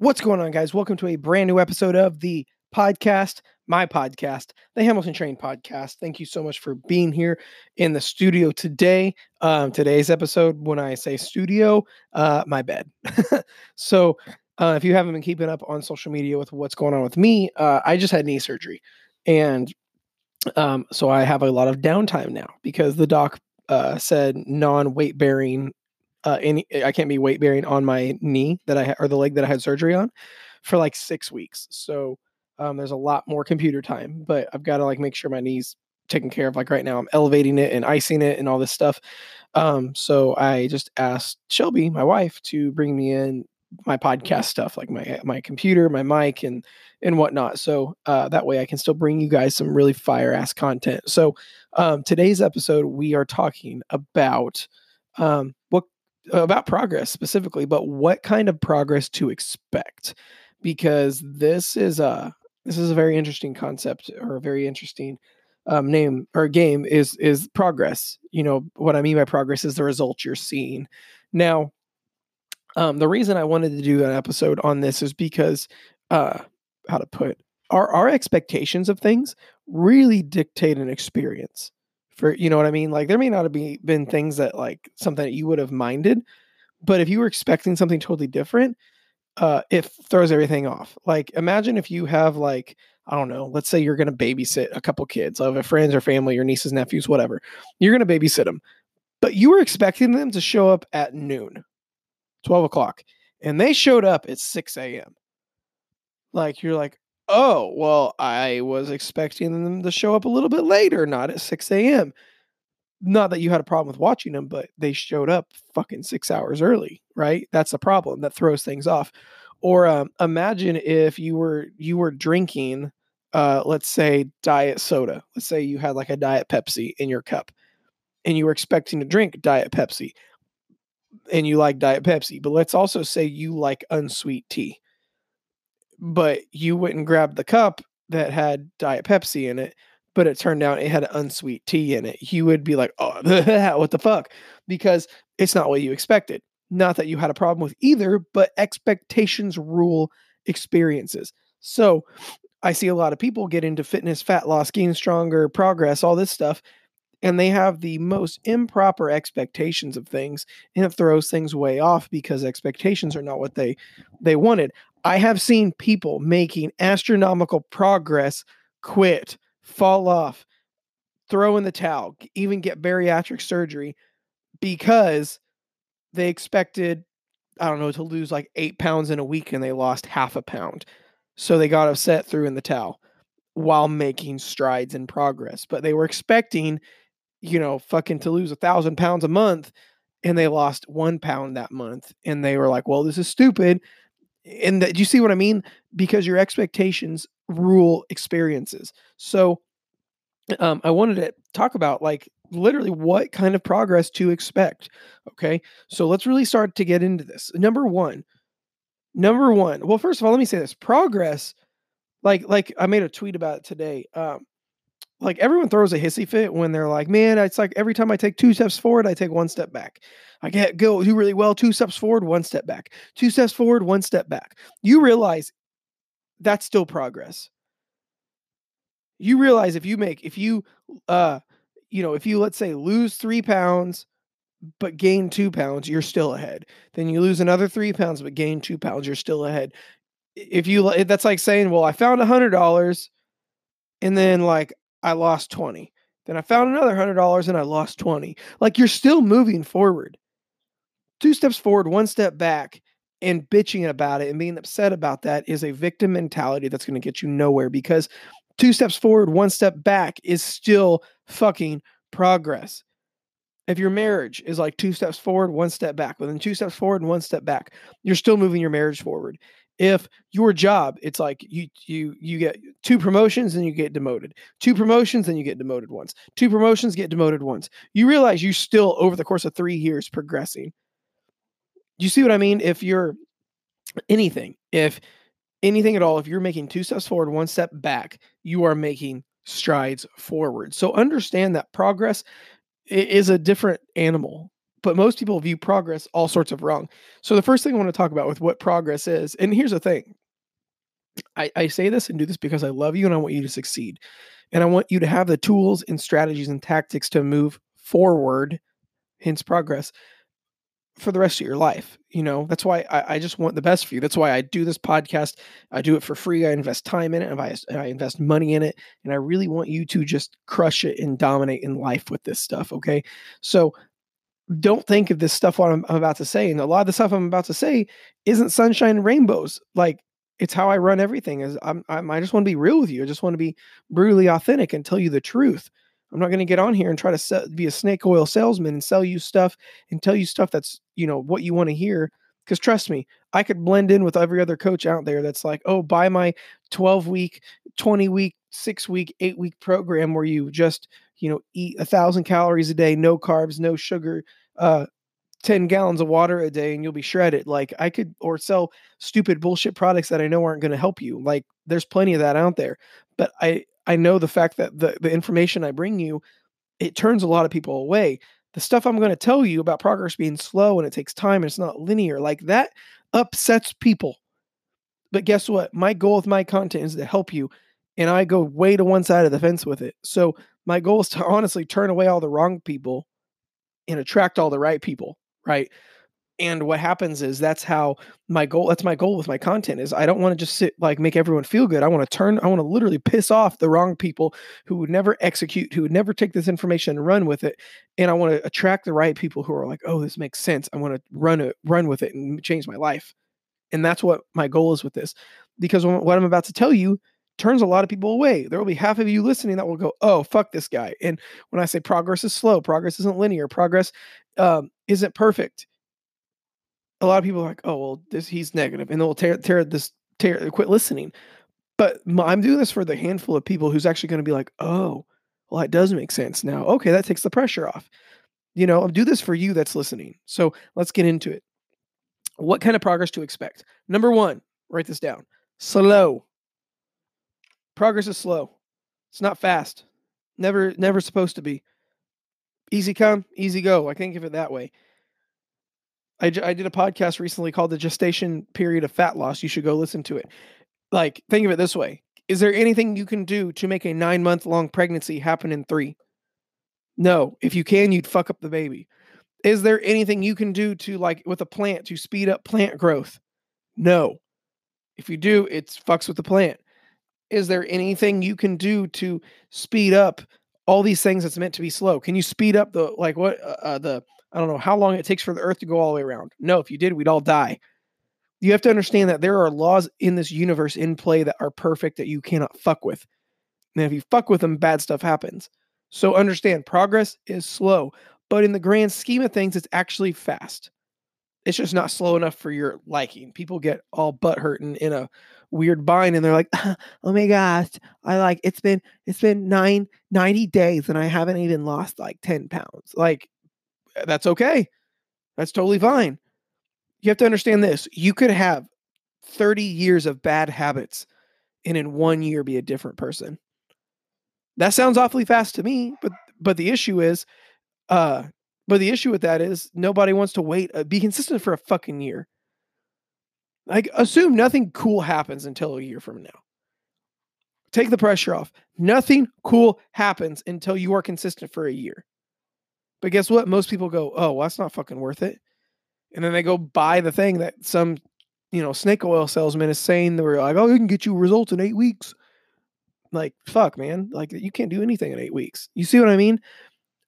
What's going on, guys? Welcome to a brand new episode of the podcast, my podcast, the Hamilton Train podcast. Thank you so much for being here in the studio today. Um, today's episode, when I say studio, uh, my bed. so, uh, if you haven't been keeping up on social media with what's going on with me, uh, I just had knee surgery, and um, so I have a lot of downtime now because the doc uh, said non weight bearing uh, any I can't be weight bearing on my knee that I ha- or the leg that I had surgery on for like six weeks. So um, there's a lot more computer time, but I've got to like make sure my knees taken care of. Like right now, I'm elevating it and icing it and all this stuff. Um, so I just asked Shelby, my wife, to bring me in my podcast stuff, like my my computer, my mic, and and whatnot. So uh, that way I can still bring you guys some really fire ass content. So um, today's episode, we are talking about um, what about progress specifically, but what kind of progress to expect, because this is a this is a very interesting concept or a very interesting um, name or game is is progress. You know what I mean by progress is the result you're seeing. Now, um, the reason I wanted to do an episode on this is because uh, how to put our our expectations of things really dictate an experience for you know what I mean? Like there may not have be, been things that like something that you would have minded, but if you were expecting something totally different, uh, it throws everything off. Like imagine if you have like I don't know, let's say you're going to babysit a couple kids, of a friends or family, your nieces, nephews, whatever. You're going to babysit them, but you were expecting them to show up at noon, twelve o'clock, and they showed up at six a.m. Like you're like, oh, well, I was expecting them to show up a little bit later, not at 6 a.m. Not that you had a problem with watching them, but they showed up fucking six hours early, right? That's the problem that throws things off. Or um, imagine if you were you were drinking, uh, let's say diet soda. Let's say you had like a diet Pepsi in your cup, and you were expecting to drink diet Pepsi, and you like diet Pepsi. But let's also say you like unsweet tea but you went and grabbed the cup that had Diet Pepsi in it, but it turned out it had unsweet tea in it, you would be like, oh, what the fuck? Because it's not what you expected. Not that you had a problem with either, but expectations rule experiences. So I see a lot of people get into fitness, fat loss, getting stronger, progress, all this stuff, and they have the most improper expectations of things and it throws things way off because expectations are not what they they wanted i have seen people making astronomical progress quit fall off throw in the towel even get bariatric surgery because they expected i don't know to lose like eight pounds in a week and they lost half a pound so they got upset threw in the towel while making strides in progress but they were expecting you know, fucking to lose a thousand pounds a month and they lost one pound that month and they were like, well, this is stupid. And that, do you see what I mean? Because your expectations rule experiences. So um, I wanted to talk about like literally what kind of progress to expect. Okay. So let's really start to get into this. Number one, number one. Well, first of all, let me say this progress. Like, like I made a tweet about it today. Um, like everyone throws a hissy fit when they're like, man, it's like every time I take two steps forward, I take one step back. I get go do really well, two steps forward, one step back. Two steps forward, one step back. You realize that's still progress. You realize if you make if you uh you know, if you let's say lose 3 pounds but gain 2 pounds, you're still ahead. Then you lose another 3 pounds but gain 2 pounds, you're still ahead. If you that's like saying, "Well, I found a $100 and then like I lost 20. Then I found another $100 and I lost 20. Like you're still moving forward. Two steps forward, one step back, and bitching about it and being upset about that is a victim mentality that's going to get you nowhere because two steps forward, one step back is still fucking progress. If your marriage is like two steps forward, one step back, then two steps forward and one step back, you're still moving your marriage forward if your job it's like you you you get two promotions and you get demoted. Two promotions and you get demoted once. Two promotions get demoted once. You realize you still over the course of three years progressing. You see what i mean? If you're anything if anything at all if you're making two steps forward one step back you are making strides forward. So understand that progress is a different animal but most people view progress all sorts of wrong. So the first thing I want to talk about with what progress is, and here's the thing. I, I say this and do this because I love you and I want you to succeed. And I want you to have the tools and strategies and tactics to move forward, hence progress, for the rest of your life. You know, that's why I, I, just want the best for you. That's why I do this podcast. I do it for free. I invest time in it and I, I invest money in it. And I really want you to just crush it and dominate in life with this stuff. Okay. So don't think of this stuff what I'm, I'm about to say. And a lot of the stuff I'm about to say isn't sunshine and rainbows. Like it's how I run everything. Is I'm, I'm I just want to be real with you. I just want to be brutally authentic and tell you the truth. I'm not going to get on here and try to sell, be a snake oil salesman and sell you stuff and tell you stuff that's you know what you want to hear. Because trust me, I could blend in with every other coach out there that's like, oh, buy my 12 week, 20 week, six week, eight week program where you just you know eat a thousand calories a day, no carbs, no sugar, uh, 10 gallons of water a day and you'll be shredded. Like I could, or sell stupid bullshit products that I know aren't going to help you. Like there's plenty of that out there. But I, I know the fact that the, the information I bring you, it turns a lot of people away. The stuff I'm going to tell you about progress being slow and it takes time and it's not linear, like that upsets people. But guess what? My goal with my content is to help you. And I go way to one side of the fence with it. So my goal is to honestly turn away all the wrong people and attract all the right people, right? And what happens is that's how my goal that's my goal with my content is I don't want to just sit like make everyone feel good. I want to turn I want to literally piss off the wrong people who would never execute, who would never take this information and run with it. And I want to attract the right people who are like, "Oh, this makes sense. I want to run it run with it and change my life." And that's what my goal is with this. Because what I'm about to tell you turns a lot of people away. There will be half of you listening that will go, "Oh, fuck this guy." And when I say progress is slow, progress isn't linear, progress um, isn't perfect. A lot of people are like, "Oh, well, this he's negative," and they'll tear tear this tear quit listening. But I'm doing this for the handful of people who's actually going to be like, "Oh, well, that does make sense now." Okay, that takes the pressure off. You know, I'll do this for you that's listening. So let's get into it. What kind of progress to expect? Number one, write this down. Slow Progress is slow. It's not fast. Never, never supposed to be. Easy come, easy go. I think of it that way. I, I did a podcast recently called The Gestation Period of Fat Loss. You should go listen to it. Like, think of it this way Is there anything you can do to make a nine month long pregnancy happen in three? No. If you can, you'd fuck up the baby. Is there anything you can do to, like, with a plant to speed up plant growth? No. If you do, it fucks with the plant is there anything you can do to speed up all these things that's meant to be slow? Can you speed up the like what uh, uh, the I don't know how long it takes for the Earth to go all the way around? No, if you did, we'd all die. You have to understand that there are laws in this universe in play that are perfect that you cannot fuck with. And if you fuck with them, bad stuff happens. So understand progress is slow, but in the grand scheme of things, it's actually fast. It's just not slow enough for your liking. People get all butt hurting in a weird bind and they're like, oh my gosh, I like it's been it's been nine 90 days and I haven't even lost like 10 pounds. Like eh, that's okay. That's totally fine. You have to understand this. You could have 30 years of bad habits and in one year be a different person. That sounds awfully fast to me, but but the issue is uh but the issue with that is nobody wants to wait uh, be consistent for a fucking year. Like, assume nothing cool happens until a year from now. Take the pressure off. Nothing cool happens until you are consistent for a year. But guess what? Most people go, oh, well, that's not fucking worth it. And then they go buy the thing that some, you know, snake oil salesman is saying they were like, oh, we can get you results in eight weeks. Like, fuck, man. Like, you can't do anything in eight weeks. You see what I mean?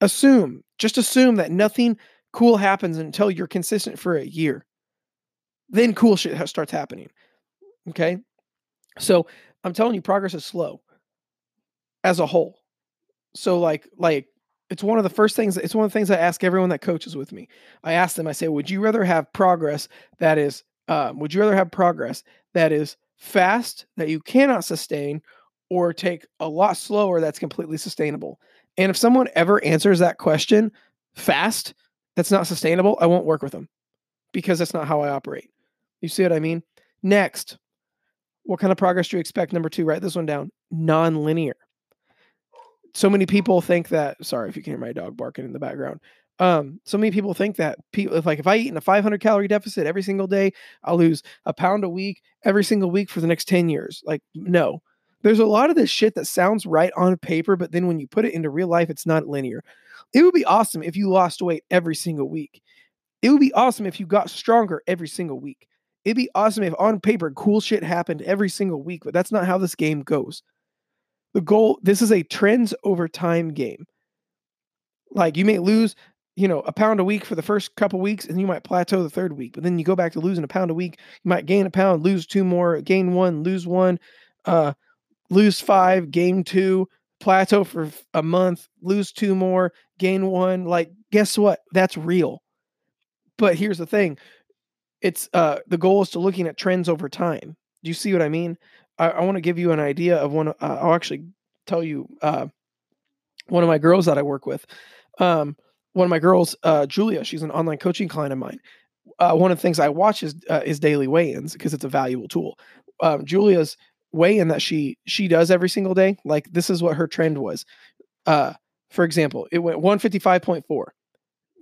Assume, just assume that nothing cool happens until you're consistent for a year then cool shit starts happening. Okay. So I'm telling you, progress is slow as a whole. So like, like it's one of the first things, it's one of the things I ask everyone that coaches with me. I ask them, I say, would you rather have progress that is, um, would you rather have progress that is fast, that you cannot sustain, or take a lot slower that's completely sustainable? And if someone ever answers that question fast, that's not sustainable, I won't work with them because that's not how I operate. You see what I mean? Next, what kind of progress do you expect? Number two, write this one down non linear. So many people think that, sorry if you can hear my dog barking in the background. Um, so many people think that people, if like if I eat in a 500 calorie deficit every single day, I'll lose a pound a week every single week for the next 10 years. Like, no, there's a lot of this shit that sounds right on paper, but then when you put it into real life, it's not linear. It would be awesome if you lost weight every single week. It would be awesome if you got stronger every single week. It'd be awesome if on paper cool shit happened every single week, but that's not how this game goes. The goal, this is a trends over time game. Like you may lose, you know, a pound a week for the first couple weeks and you might plateau the third week, but then you go back to losing a pound a week, you might gain a pound, lose two more, gain one, lose one, uh lose 5, gain 2, plateau for a month, lose two more, gain one. Like guess what? That's real. But here's the thing. It's uh the goal is to looking at trends over time. Do you see what I mean? I, I want to give you an idea of one. Uh, I'll actually tell you uh, one of my girls that I work with. Um, one of my girls, uh, Julia, she's an online coaching client of mine. Uh, one of the things I watch is uh, is daily weigh-ins because it's a valuable tool. Um, Julia's weigh-in that she she does every single day, like this is what her trend was. Uh, for example, it went 155.4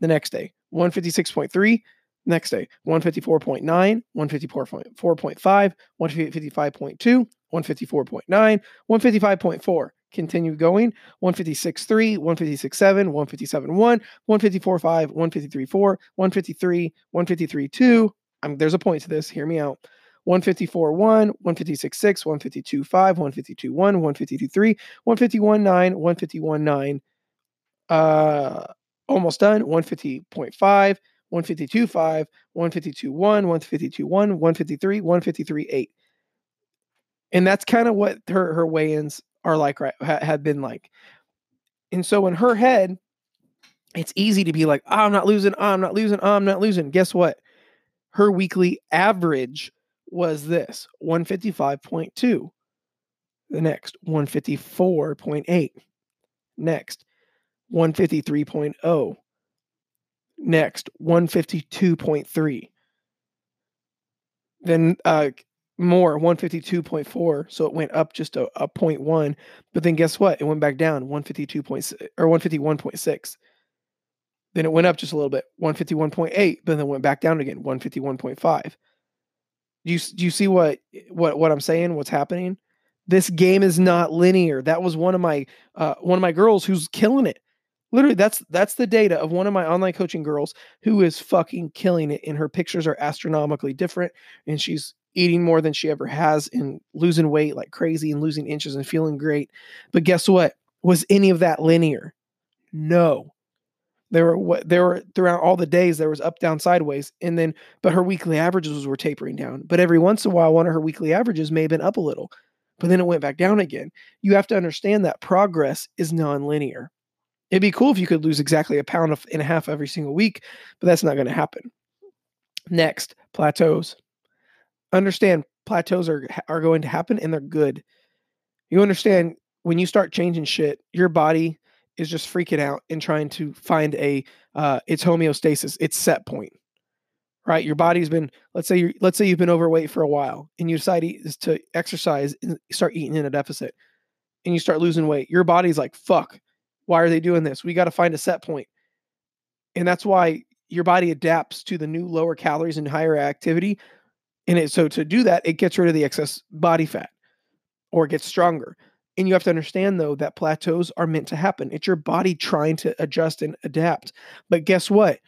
the next day, 156.3 next day, 154.9, 154.4.5, 155.2, 154.9, 155.4 continue going 156.3, 156.7, 157.1, 154.5, 153.4, 153, 153.2. Um, there's a point to this. Hear me out. 154.1, 156.6, 152.5, 152.1, 152.3, 151.9, 151.9. Uh, almost done. 150.5, 152.5, 152.1, 152.1, 153, 153.8. And that's kind of what her her weigh-ins are like right ha, had been like. And so in her head, it's easy to be like, oh, I'm not losing, oh, I'm not losing, oh, I'm not losing. Guess what? Her weekly average was this 155.2. The next 154.8. Next 153.0. Next 152.3. Then uh, more 152.4 so it went up just a, a 0.1 but then guess what it went back down 152 or 151.6 then it went up just a little bit 151.8 but then went back down again 151.5 do you do you see what what what i'm saying what's happening this game is not linear that was one of my uh, one of my girls who's killing it literally that's that's the data of one of my online coaching girls who is fucking killing it and her pictures are astronomically different and she's eating more than she ever has and losing weight like crazy and losing inches and feeling great. But guess what? Was any of that linear? No. There were what there were throughout all the days there was up down sideways and then but her weekly averages were tapering down. But every once in a while one of her weekly averages may have been up a little. But then it went back down again. You have to understand that progress is non-linear. It'd be cool if you could lose exactly a pound and a half every single week, but that's not going to happen. Next, plateaus understand plateaus are are going to happen and they're good. You understand when you start changing shit, your body is just freaking out and trying to find a uh, its homeostasis, its set point. Right, your body's been let's say you let's say you've been overweight for a while, and you decide is to exercise and start eating in a deficit, and you start losing weight. Your body's like, "Fuck, why are they doing this? We got to find a set point," and that's why your body adapts to the new lower calories and higher activity and it, so to do that, it gets rid of the excess body fat or gets stronger. And you have to understand, though, that plateaus are meant to happen. It's your body trying to adjust and adapt. But guess what?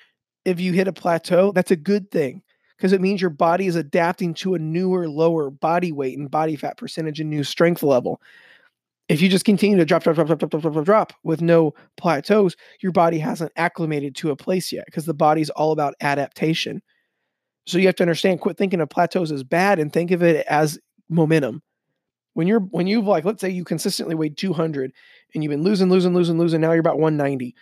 If you hit a plateau, that's a good thing because it means your body is adapting to a newer, lower body weight and body fat percentage and new strength level. If you just continue to drop, drop, drop, drop, drop, drop, drop, drop with no plateaus, your body hasn't acclimated to a place yet because the body's all about adaptation. So you have to understand, quit thinking of plateaus as bad and think of it as momentum. When you're when you've like, let's say you consistently weighed 200 and you've been losing, losing, losing, losing, now you're about 190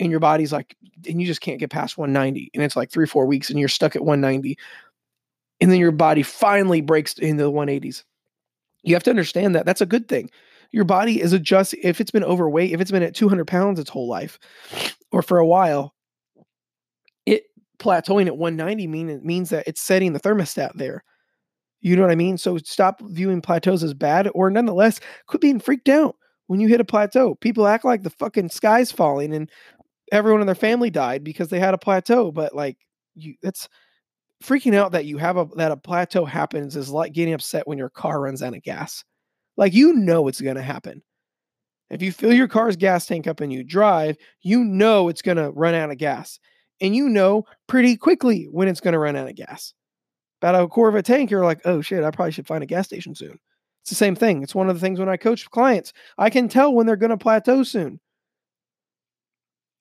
and your body's like, and you just can't get past 190. And it's like three, four weeks and you're stuck at 190. And then your body finally breaks into the 180s. You have to understand that that's a good thing. Your body is adjust if it's been overweight, if it's been at 200 pounds its whole life or for a while, it plateauing at 190 mean it means that it's setting the thermostat there. You know what I mean? So stop viewing plateaus as bad, or nonetheless, quit being freaked out when you hit a plateau. People act like the fucking sky's falling, and everyone in their family died because they had a plateau, but like you that's freaking out that you have a that a plateau happens is like getting upset when your car runs out of gas. Like you know it's going to happen. If you fill your car's gas tank up and you drive, you know it's going to run out of gas. And you know pretty quickly when it's going to run out of gas. About a quarter of a tank, you're like, oh shit, I probably should find a gas station soon. It's the same thing. It's one of the things when I coach clients, I can tell when they're going to plateau soon.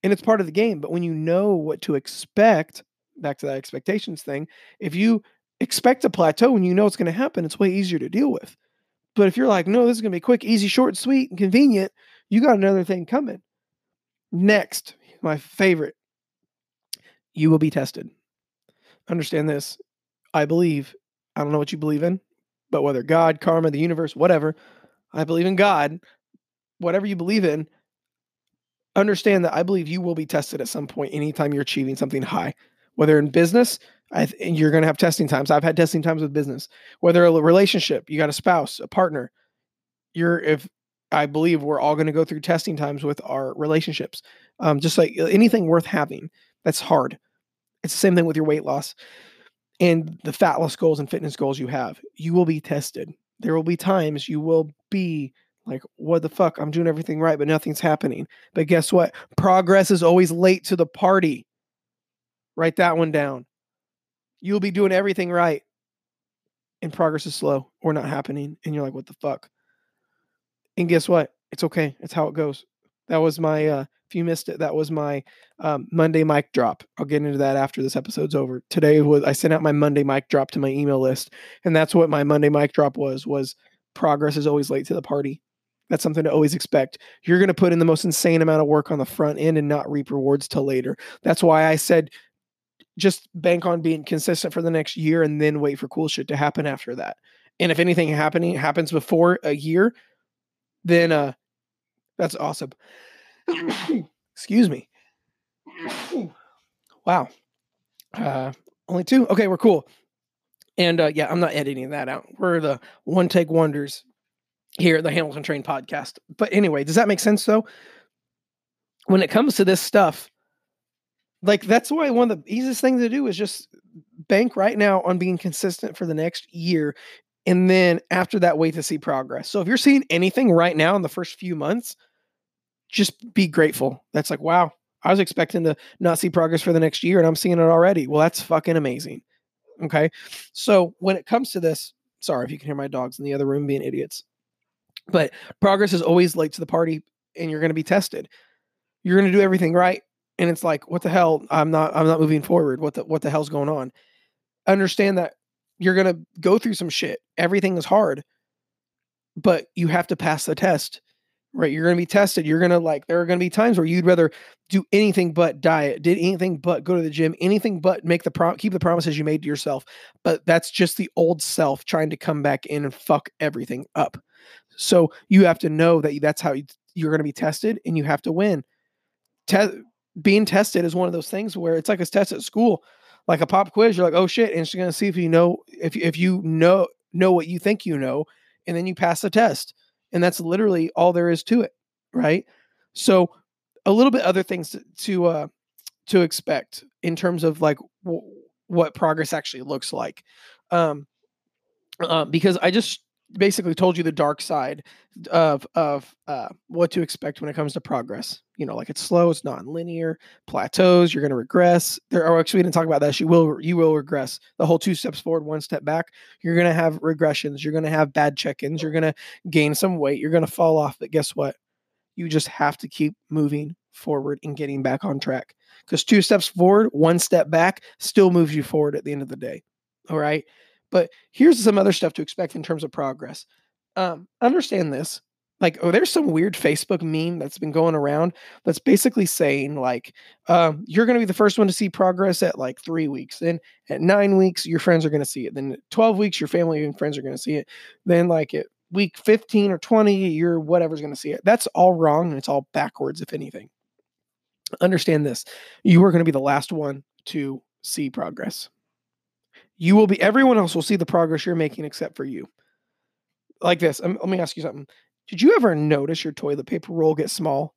And it's part of the game. But when you know what to expect, back to that expectations thing, if you expect a plateau and you know it's going to happen, it's way easier to deal with. But if you're like, no, this is going to be quick, easy, short, sweet, and convenient, you got another thing coming. Next, my favorite, you will be tested. Understand this. I believe, I don't know what you believe in, but whether God, karma, the universe, whatever, I believe in God, whatever you believe in, understand that I believe you will be tested at some point anytime you're achieving something high, whether in business, th- you're going to have testing times. I've had testing times with business. Whether a relationship, you got a spouse, a partner, you're if I believe we're all going to go through testing times with our relationships. Um, just like anything worth having, that's hard. It's the same thing with your weight loss and the fat loss goals and fitness goals you have. You will be tested. There will be times you will be like, what the fuck? I'm doing everything right, but nothing's happening. But guess what? Progress is always late to the party. Write that one down you'll be doing everything right and progress is slow or not happening and you're like what the fuck and guess what it's okay it's how it goes that was my uh if you missed it that was my um, monday mic drop i'll get into that after this episode's over today was i sent out my monday mic drop to my email list and that's what my monday mic drop was was progress is always late to the party that's something to always expect. You're going to put in the most insane amount of work on the front end and not reap rewards till later. That's why I said just bank on being consistent for the next year and then wait for cool shit to happen after that. And if anything happening happens before a year, then uh that's awesome. Excuse me. Wow. Uh only two? Okay, we're cool. And uh yeah, I'm not editing that out. We're the one take wonders here at the Hamilton Train podcast. But anyway, does that make sense though? When it comes to this stuff, like that's why one of the easiest things to do is just bank right now on being consistent for the next year and then after that wait to see progress so if you're seeing anything right now in the first few months just be grateful. That's like wow i was expecting to not see progress for the next year and i'm seeing it already. Well that's fucking amazing. Okay? So when it comes to this sorry if you can hear my dogs in the other room being idiots but progress is always late to the party and you're going to be tested. You're going to do everything right and it's like what the hell? I'm not i'm not moving forward. What the what the hell's going on? Understand that you're going to go through some shit. Everything is hard but you have to pass the test right you're going to be tested you're going to like there are going to be times where you'd rather do anything but diet did anything but go to the gym anything but make the pro- keep the promises you made to yourself but that's just the old self trying to come back in and fuck everything up so you have to know that that's how you, you're going to be tested and you have to win Te- being tested is one of those things where it's like a test at school, like a pop quiz. You're like, oh shit, and she's gonna see if you know if if you know know what you think you know, and then you pass the test, and that's literally all there is to it, right? So, a little bit other things to to, uh, to expect in terms of like w- what progress actually looks like, um, uh, because I just basically told you the dark side of of uh, what to expect when it comes to progress. You know, like it's slow, it's non-linear, plateaus. You're going to regress. There, are actually, we didn't talk about that. You will you will regress. The whole two steps forward, one step back. You're going to have regressions. You're going to have bad check-ins. You're going to gain some weight. You're going to fall off. But guess what? You just have to keep moving forward and getting back on track. Because two steps forward, one step back, still moves you forward at the end of the day. All right. But here's some other stuff to expect in terms of progress. Um, understand this. Like, oh, there's some weird Facebook meme that's been going around that's basically saying, like, um, you're going to be the first one to see progress at like three weeks. Then at nine weeks, your friends are going to see it. Then at 12 weeks, your family and friends are going to see it. Then, like, at week 15 or 20, your whatever's going to see it. That's all wrong and it's all backwards, if anything. Understand this you are going to be the last one to see progress. You will be, everyone else will see the progress you're making except for you. Like this. Um, let me ask you something. Did you ever notice your toilet paper roll get small?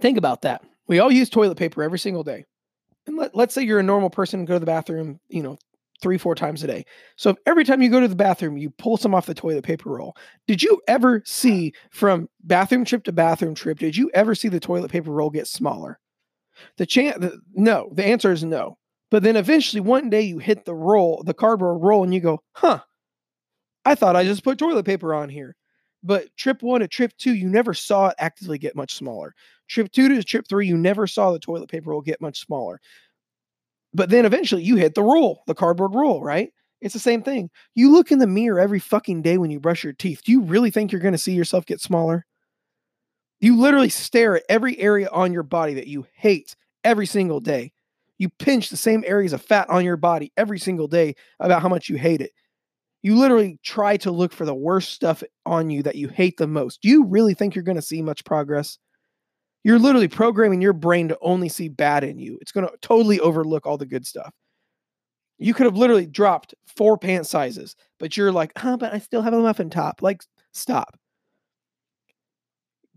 Think about that. We all use toilet paper every single day. And let, let's say you're a normal person go to the bathroom, you know, three, four times a day. So every time you go to the bathroom, you pull some off the toilet paper roll. Did you ever see from bathroom trip to bathroom trip, did you ever see the toilet paper roll get smaller? The chance, no, the answer is no. But then eventually one day you hit the roll, the cardboard roll, and you go, huh, I thought I just put toilet paper on here. But trip one to trip two, you never saw it actively get much smaller. Trip two to trip three, you never saw the toilet paper roll get much smaller. But then eventually you hit the roll, the cardboard roll, right? It's the same thing. You look in the mirror every fucking day when you brush your teeth. Do you really think you're going to see yourself get smaller? You literally stare at every area on your body that you hate every single day. You pinch the same areas of fat on your body every single day about how much you hate it. You literally try to look for the worst stuff on you that you hate the most. Do you really think you're going to see much progress? You're literally programming your brain to only see bad in you. It's going to totally overlook all the good stuff. You could have literally dropped four pant sizes, but you're like, huh, but I still have a muffin top. Like, stop.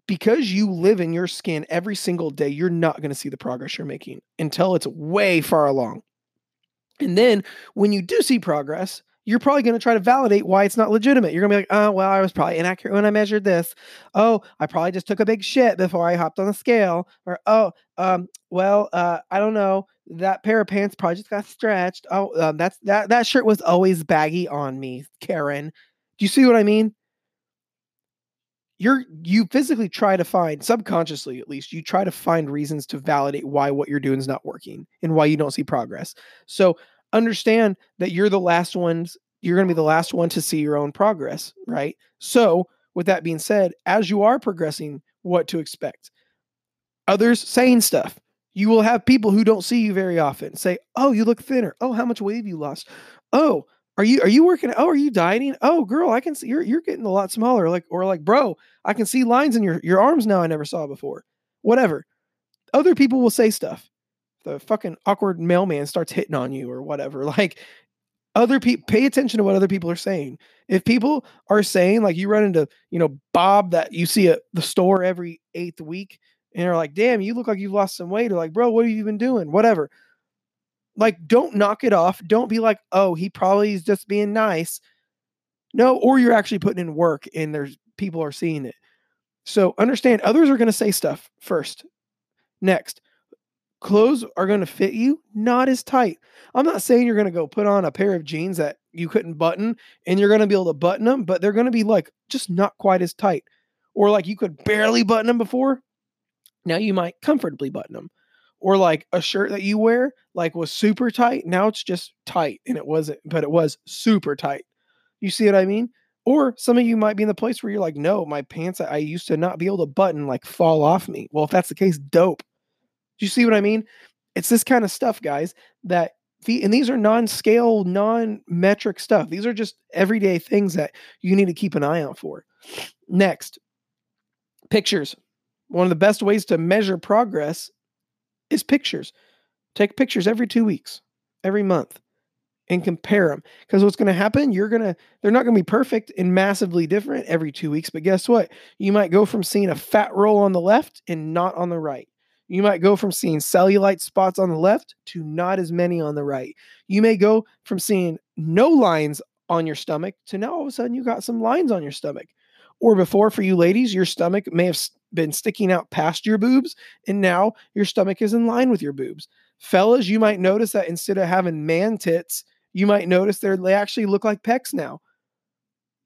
Because you live in your skin every single day, you're not going to see the progress you're making until it's way far along. And then when you do see progress, you're probably going to try to validate why it's not legitimate. You're going to be like, oh, well, I was probably inaccurate when I measured this. Oh, I probably just took a big shit before I hopped on the scale. Or, oh, um, well, uh, I don't know. That pair of pants probably just got stretched. Oh, um, that's that that shirt was always baggy on me, Karen. Do you see what I mean? You're you physically try to find subconsciously at least you try to find reasons to validate why what you're doing is not working and why you don't see progress. So understand that you're the last ones, you're going to be the last one to see your own progress, right? So, with that being said, as you are progressing, what to expect? Others saying stuff. You will have people who don't see you very often say, "Oh, you look thinner. Oh, how much weight have you lost? Oh, are you are you working? Oh, are you dieting? Oh, girl, I can see you're you're getting a lot smaller. Like or like, bro, I can see lines in your your arms now I never saw before. Whatever. Other people will say stuff the fucking awkward mailman starts hitting on you or whatever. Like other people pay attention to what other people are saying. If people are saying like you run into, you know, Bob that you see at the store every eighth week and are like, damn, you look like you've lost some weight, or like, bro, what have you been doing? Whatever. Like, don't knock it off. Don't be like, oh, he probably is just being nice. No, or you're actually putting in work and there's people are seeing it. So understand others are going to say stuff first. Next, clothes are going to fit you not as tight. I'm not saying you're going to go put on a pair of jeans that you couldn't button and you're going to be able to button them, but they're going to be like just not quite as tight. Or like you could barely button them before. Now you might comfortably button them. Or like a shirt that you wear like was super tight, now it's just tight and it wasn't, but it was super tight. You see what I mean? Or some of you might be in the place where you're like, no, my pants I used to not be able to button like fall off me. Well, if that's the case, dope. Do you see what I mean? It's this kind of stuff, guys, that the and these are non-scale, non-metric stuff. These are just everyday things that you need to keep an eye out for. Next, pictures. One of the best ways to measure progress is pictures. Take pictures every 2 weeks, every month and compare them. Because what's going to happen, you're going to, they're not going to be perfect and massively different every two weeks. But guess what? You might go from seeing a fat roll on the left and not on the right. You might go from seeing cellulite spots on the left to not as many on the right. You may go from seeing no lines on your stomach to now all of a sudden you got some lines on your stomach. Or before, for you ladies, your stomach may have been sticking out past your boobs, and now your stomach is in line with your boobs. Fellas, you might notice that instead of having man tits, you might notice they actually look like pecs now.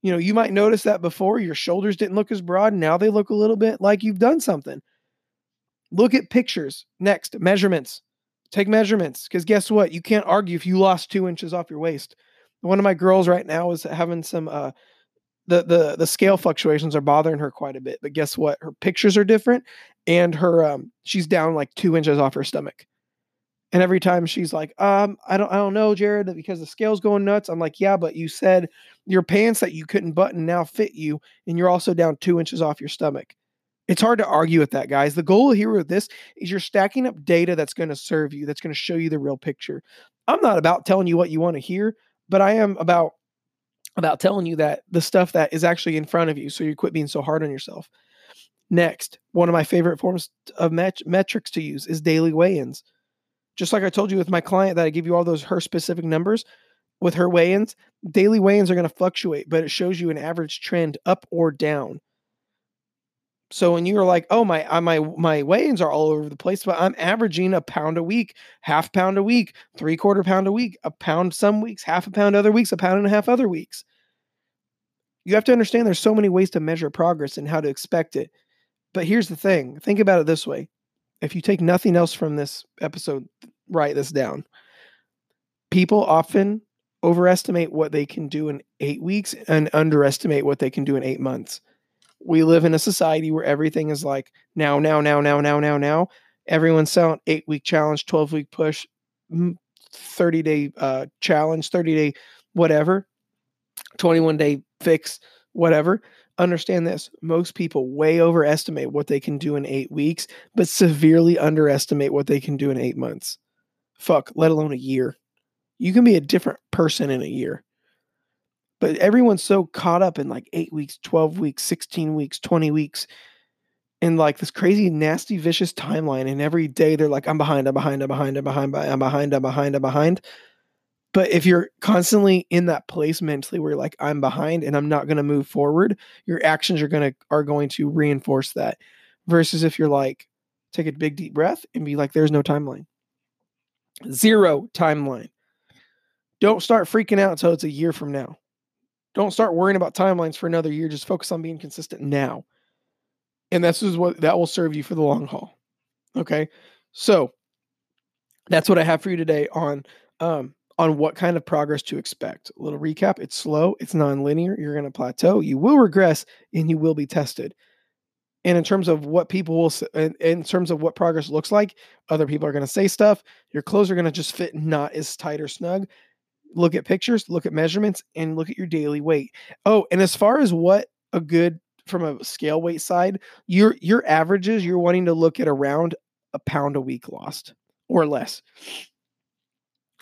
You know, you might notice that before your shoulders didn't look as broad, now they look a little bit like you've done something. Look at pictures. Next, measurements. Take measurements because guess what? You can't argue if you lost two inches off your waist. One of my girls right now is having some uh, the the the scale fluctuations are bothering her quite a bit. But guess what? Her pictures are different, and her um she's down like two inches off her stomach. And every time she's like, um, I don't I don't know, Jared, because the scale's going nuts. I'm like, yeah, but you said your pants that you couldn't button now fit you, and you're also down two inches off your stomach. It's hard to argue with that, guys. The goal here with this is you're stacking up data that's going to serve you, that's going to show you the real picture. I'm not about telling you what you want to hear, but I am about about telling you that the stuff that is actually in front of you so you quit being so hard on yourself. Next, one of my favorite forms of met- metrics to use is daily weigh ins. Just like I told you with my client that I give you all those her specific numbers, with her weigh ins, daily weigh ins are going to fluctuate, but it shows you an average trend up or down. So when you're like, oh my uh, my my weigh-ins are all over the place, but I'm averaging a pound a week, half pound a week, three quarter pound a week, a pound some weeks, half a pound other weeks, a pound and a half other weeks. You have to understand there's so many ways to measure progress and how to expect it. But here's the thing: think about it this way. If you take nothing else from this episode, write this down. People often overestimate what they can do in eight weeks and underestimate what they can do in eight months we live in a society where everything is like now, now, now, now, now, now, now. Everyone's selling eight week challenge, 12 week push, 30 day uh, challenge, 30 day whatever, 21 day fix, whatever. Understand this most people way overestimate what they can do in eight weeks, but severely underestimate what they can do in eight months. Fuck, let alone a year. You can be a different person in a year. But everyone's so caught up in like eight weeks, 12 weeks, 16 weeks, 20 weeks, in like this crazy, nasty, vicious timeline. And every day they're like, I'm behind, I'm behind, I'm behind, I'm behind, I'm behind, I'm behind, I'm behind. But if you're constantly in that place mentally where you're like, I'm behind and I'm not going to move forward, your actions are going to are going to reinforce that. Versus if you're like, take a big deep breath and be like, there's no timeline. Zero timeline. Don't start freaking out until it's a year from now. Don't start worrying about timelines for another year. Just focus on being consistent now. And this is what that will serve you for the long haul. Okay. So that's what I have for you today on um, on what kind of progress to expect. A little recap: it's slow, it's non-linear. You're going to plateau, you will regress, and you will be tested. And in terms of what people will, in, in terms of what progress looks like, other people are going to say stuff. Your clothes are going to just fit not as tight or snug look at pictures, look at measurements, and look at your daily weight. Oh, and as far as what a good from a scale weight side, your your averages, you're wanting to look at around a pound a week lost or less.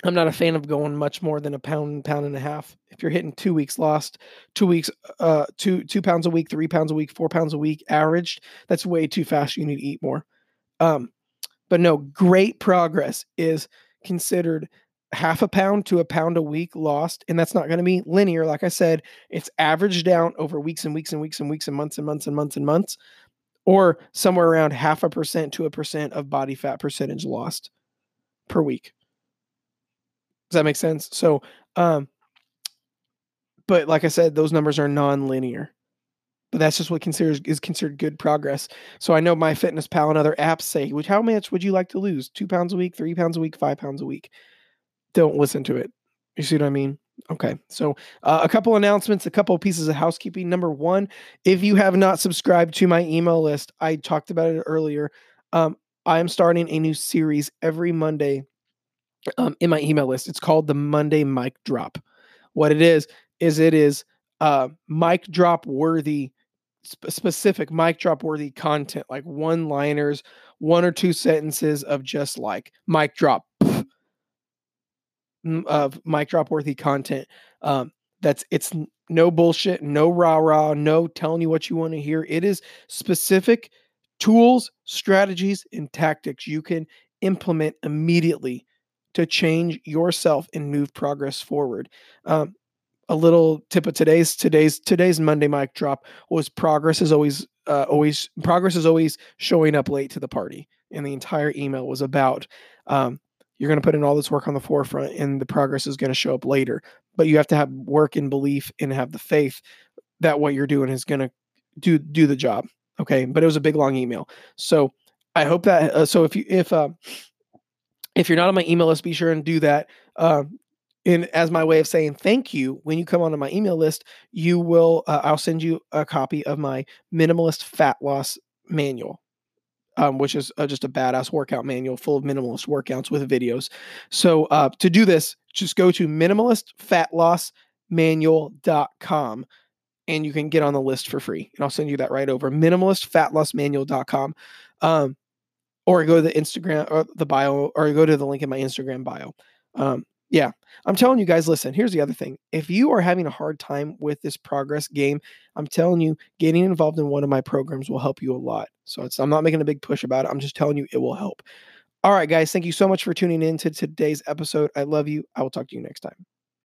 I'm not a fan of going much more than a pound, pound and a half. If you're hitting two weeks lost, two weeks, uh, two two pounds a week, three pounds a week, four pounds a week, averaged, that's way too fast. You need to eat more. Um, but no, great progress is considered half a pound to a pound a week lost. And that's not going to be linear. Like I said, it's averaged down over weeks and weeks and weeks and weeks and months and months and months and months, or somewhere around half a percent to a percent of body fat percentage lost per week. Does that make sense? So, um, but like I said, those numbers are non-linear. But that's just what considers is considered good progress. So I know MyFitnessPal and other apps say, which how much would you like to lose? Two pounds a week, three pounds a week, five pounds a week don't listen to it. You see what I mean? Okay. So, uh, a couple announcements, a couple pieces of housekeeping. Number one, if you have not subscribed to my email list, I talked about it earlier. Um, I am starting a new series every Monday um, in my email list. It's called the Monday Mic Drop. What it is, is it is uh, mic drop worthy, sp- specific mic drop worthy content, like one liners, one or two sentences of just like mic drop of mic drop worthy content. Um, that's it's no bullshit, no rah rah, no telling you what you want to hear. It is specific tools, strategies, and tactics you can implement immediately to change yourself and move progress forward. Um, a little tip of today's today's today's Monday mic drop was progress is always uh, always progress is always showing up late to the party, and the entire email was about um, you're going to put in all this work on the forefront and the progress is going to show up later. But you have to have work and belief and have the faith that what you're doing is going to do do the job okay? But it was a big long email. So i hope that uh, so if you if uh if you're not on my email list be sure and do that. Uh, and as my way of saying thank you when you come onto my email list you will uh, i'll send you a copy of my minimalist fat loss manual um, which is uh, just a badass workout manual full of minimalist workouts with videos. So uh, to do this, just go to minimalistfatlossmanual.com and you can get on the list for free. And I'll send you that right over minimalistfatlossmanual.com. Um, or go to the Instagram or the bio, or go to the link in my Instagram bio. Um, Yeah. I'm telling you guys, listen, here's the other thing. If you are having a hard time with this progress game, I'm telling you, getting involved in one of my programs will help you a lot. So I'm not making a big push about it. I'm just telling you it will help. All right, guys, thank you so much for tuning in to today's episode. I love you. I will talk to you next time.